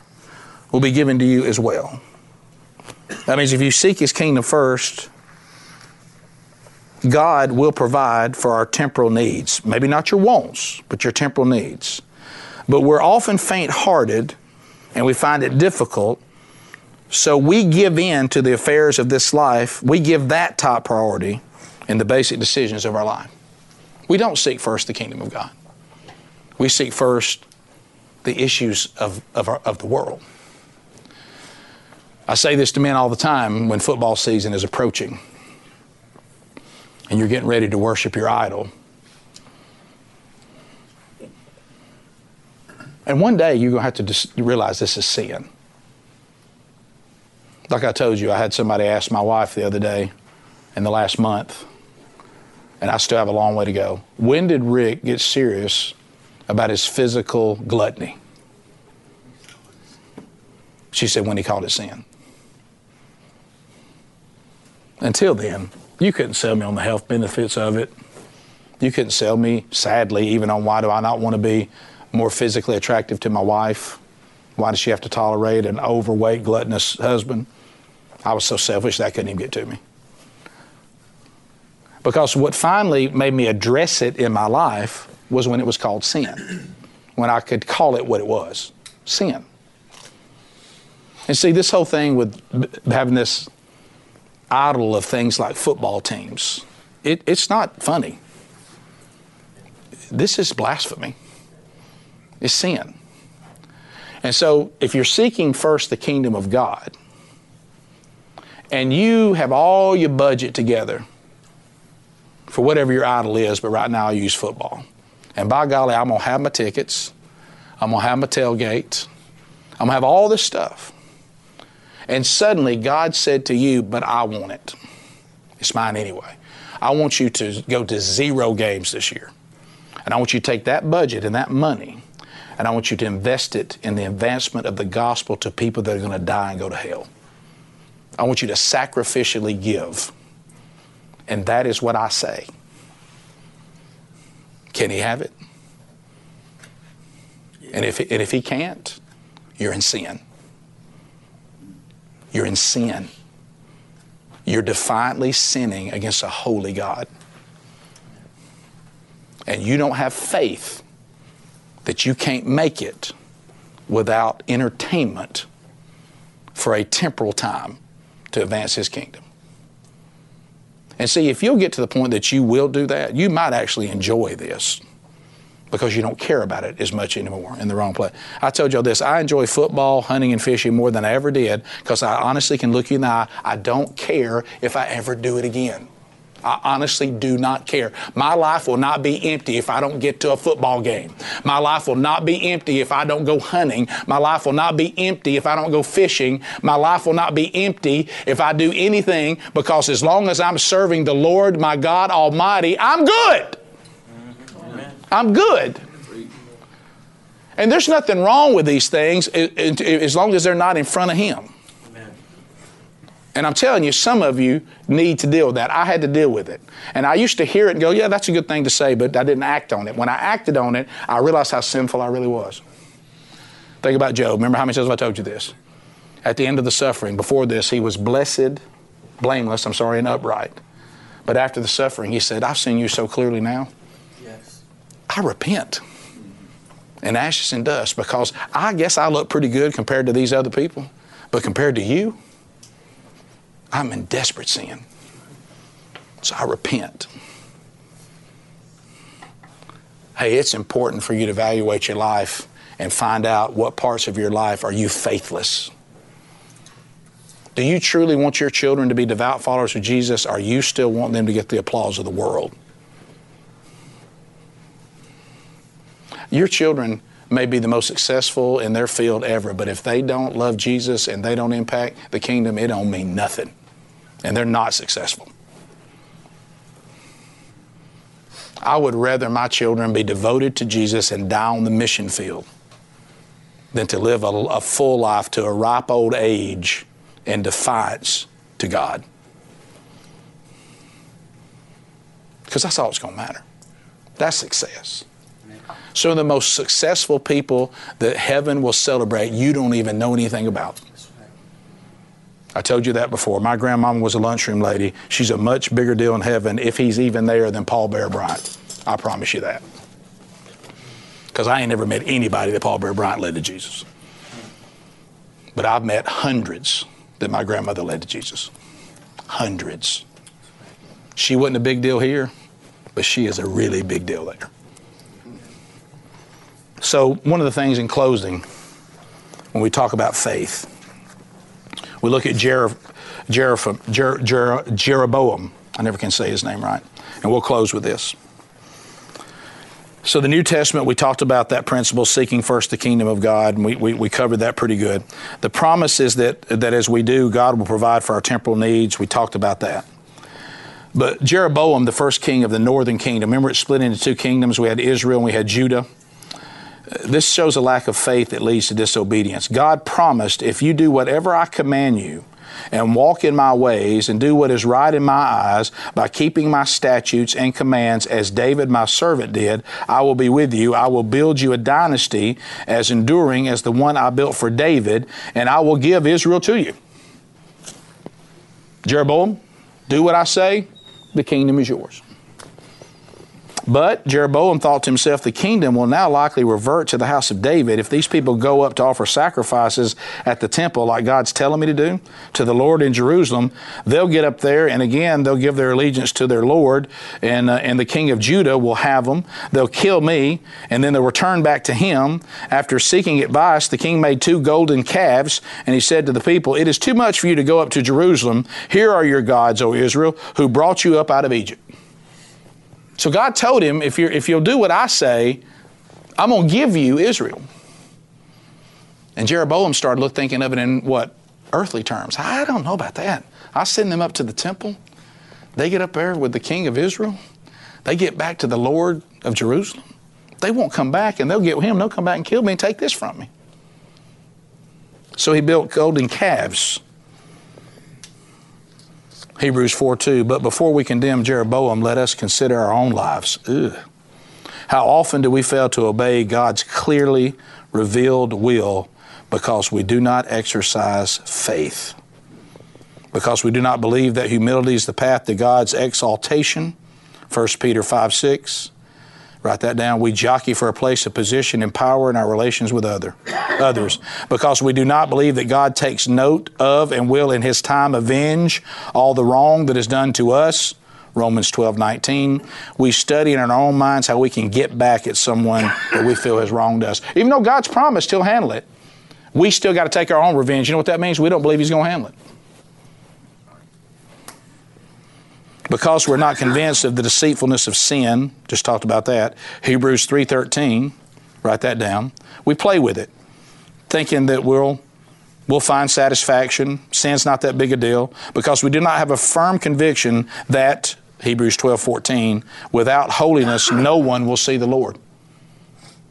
will be given to you as well. That means if you seek His kingdom first, God will provide for our temporal needs. Maybe not your wants, but your temporal needs. But we're often faint hearted and we find it difficult. So we give in to the affairs of this life. We give that top priority in the basic decisions of our life. We don't seek first the kingdom of God. We seek first the issues of, of, our, of the world. I say this to men all the time when football season is approaching and you're getting ready to worship your idol. And one day you're going to have to just realize this is sin. Like I told you, I had somebody ask my wife the other day in the last month, and I still have a long way to go. When did Rick get serious about his physical gluttony? She said, when he called it sin. Until then, you couldn't sell me on the health benefits of it. You couldn't sell me, sadly, even on why do I not want to be more physically attractive to my wife? Why does she have to tolerate an overweight, gluttonous husband? I was so selfish that couldn't even get to me. Because what finally made me address it in my life was when it was called sin, when I could call it what it was sin. And see, this whole thing with having this idol of things like football teams. It, it's not funny. This is blasphemy. It's sin. And so, if you're seeking first the kingdom of God, and you have all your budget together for whatever your idol is, but right now I use football, And by golly, I'm going to have my tickets. I'm going to have my tailgate. I'm going to have all this stuff. And suddenly God said to you, But I want it. It's mine anyway. I want you to go to zero games this year. And I want you to take that budget and that money and I want you to invest it in the advancement of the gospel to people that are going to die and go to hell. I want you to sacrificially give. And that is what I say. Can he have it? And if, and if he can't, you're in sin. You're in sin. You're defiantly sinning against a holy God. And you don't have faith that you can't make it without entertainment for a temporal time to advance His kingdom. And see, if you'll get to the point that you will do that, you might actually enjoy this because you don't care about it as much anymore in the wrong place. I told y'all this I enjoy football, hunting, and fishing more than I ever did because I honestly can look you in the eye. I don't care if I ever do it again. I honestly do not care. My life will not be empty if I don't get to a football game. My life will not be empty if I don't go hunting. My life will not be empty if I don't go fishing. My life will not be empty if I do anything because as long as I'm serving the Lord, my God Almighty, I'm good. I'm good. And there's nothing wrong with these things as long as they're not in front of Him. And I'm telling you, some of you need to deal with that. I had to deal with it. And I used to hear it and go, yeah, that's a good thing to say, but I didn't act on it. When I acted on it, I realized how sinful I really was. Think about Job. Remember how many times I told you this? At the end of the suffering, before this, he was blessed, blameless, I'm sorry, and upright. But after the suffering, he said, I've seen you so clearly now. I repent in ashes and dust because I guess I look pretty good compared to these other people. But compared to you, I'm in desperate sin. So I repent. Hey, it's important for you to evaluate your life and find out what parts of your life are you faithless. Do you truly want your children to be devout followers of Jesus, or you still want them to get the applause of the world? Your children may be the most successful in their field ever, but if they don't love Jesus and they don't impact the kingdom, it don't mean nothing. And they're not successful. I would rather my children be devoted to Jesus and die on the mission field than to live a, a full life to a ripe old age in defiance to God. Because that's all it's going to matter. That's success. Some of the most successful people that heaven will celebrate, you don't even know anything about. I told you that before. My grandmama was a lunchroom lady. She's a much bigger deal in heaven, if he's even there, than Paul Bear Bryant. I promise you that. Because I ain't never met anybody that Paul Bear Bryant led to Jesus. But I've met hundreds that my grandmother led to Jesus. Hundreds. She wasn't a big deal here, but she is a really big deal there. So, one of the things in closing, when we talk about faith, we look at Jer- Jer- Jer- Jer- Jeroboam. I never can say his name right. And we'll close with this. So, the New Testament, we talked about that principle, seeking first the kingdom of God, and we, we, we, covered that pretty good. The promise is that, that as we do, God will provide for our temporal needs. We talked about that. But Jeroboam, the first king of the northern kingdom, remember it split into two kingdoms? We had Israel and we had Judah this shows a lack of faith that leads to disobedience. God promised, if you do whatever I command you, and walk in my ways and do what is right in my eyes by keeping my statutes and commands as David my servant did, I will be with you. I will build you a dynasty as enduring as the one I built for David, and I will give Israel to you. Jeroboam, do what I say, the kingdom is yours. But Jeroboam thought to himself, the kingdom will now likely revert to the house of David if these people go up to offer sacrifices at the temple, like God's telling me to do, to the Lord in Jerusalem. They'll get up there, and again, they'll give their allegiance to their Lord, and, uh, and the king of Judah will have them. They'll kill me, and then they'll return back to him. After seeking advice, the king made two golden calves, and he said to the people, It is too much for you to go up to Jerusalem. Here are your gods, O Israel, who brought you up out of Egypt. So God told him, if, you if you'll do what I say, I'm going to give you Israel. And Jeroboam started thinking of it in what? Earthly terms. I don't know about that. I send them up to the temple. They get up there with the king of Israel. They get back to the Lord of Jerusalem. They won't come back and they'll get him. They'll come back and kill me and take this from me. So he built golden calves. Hebrews 4 2. But before we condemn Jeroboam, let us consider our own lives. Ugh. How often do we fail to obey God's clearly revealed will because we do not exercise faith? Because we do not believe that humility is the path to God's exaltation? 1 Peter 5 6. Write that down. We jockey for a place of position and power in our relations with other, others because we do not believe that God takes note of and will in His time avenge all the wrong that is done to us. Romans 12, 19. We study in our own minds how we can get back at someone that we feel has wronged us. Even though God's promised He'll handle it, we still got to take our own revenge. You know what that means? We don't believe He's going to handle it. Because we're not convinced of the deceitfulness of sin just talked about that hebrews 3.13 write that down. We play with it thinking that we'll we'll find satisfaction. Sin's not that big a deal because we do not have a firm conviction that hebrews 12.14 without holiness no one will see the lord.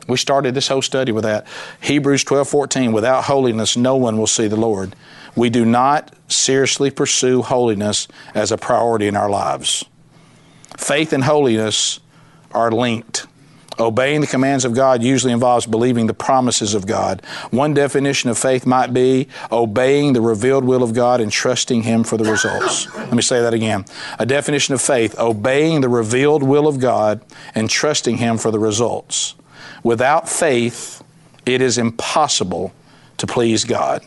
We started this whole study with that. Hebrews 12.14 without holiness no one will see the lord we do not seriously pursue holiness as a priority in our lives. Faith and holiness are linked. Obeying the commands of God usually involves believing the promises of God. One definition of faith might be obeying the revealed will of God and trusting Him for the results. Let me say that again. A definition of faith, obeying the revealed will of God and trusting Him for the results. Without faith, it is impossible to please God.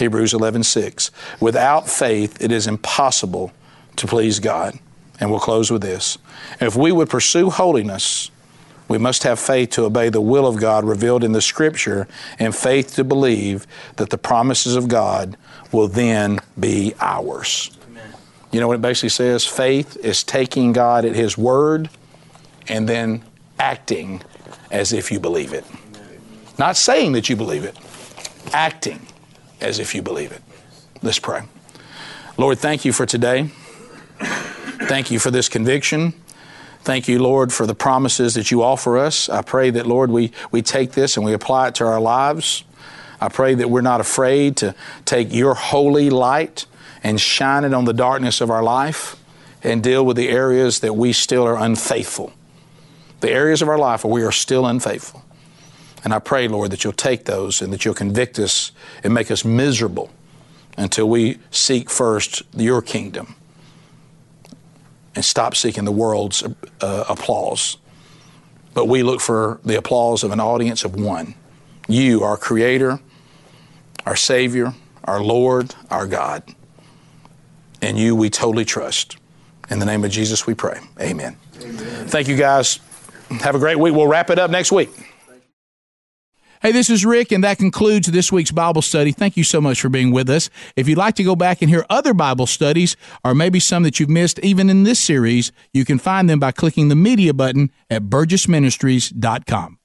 Hebrews 11:6. Without faith it is impossible to please God. And we'll close with this. If we would pursue holiness, we must have faith to obey the will of God revealed in the scripture and faith to believe that the promises of God will then be ours. Amen. You know what it basically says? Faith is taking God at his word and then acting as if you believe it. Not saying that you believe it, acting as if you believe it. Let's pray. Lord, thank you for today. Thank you for this conviction. Thank you, Lord, for the promises that you offer us. I pray that, Lord, we, we take this and we apply it to our lives. I pray that we're not afraid to take your holy light and shine it on the darkness of our life and deal with the areas that we still are unfaithful. The areas of our life where we are still unfaithful. And I pray, Lord, that you'll take those and that you'll convict us and make us miserable until we seek first your kingdom and stop seeking the world's uh, applause. But we look for the applause of an audience of one you, our Creator, our Savior, our Lord, our God. And you we totally trust. In the name of Jesus we pray. Amen. Amen. Thank you guys. Have a great week. We'll wrap it up next week. Hey, this is Rick, and that concludes this week's Bible study. Thank you so much for being with us. If you'd like to go back and hear other Bible studies, or maybe some that you've missed even in this series, you can find them by clicking the media button at burgessministries.com.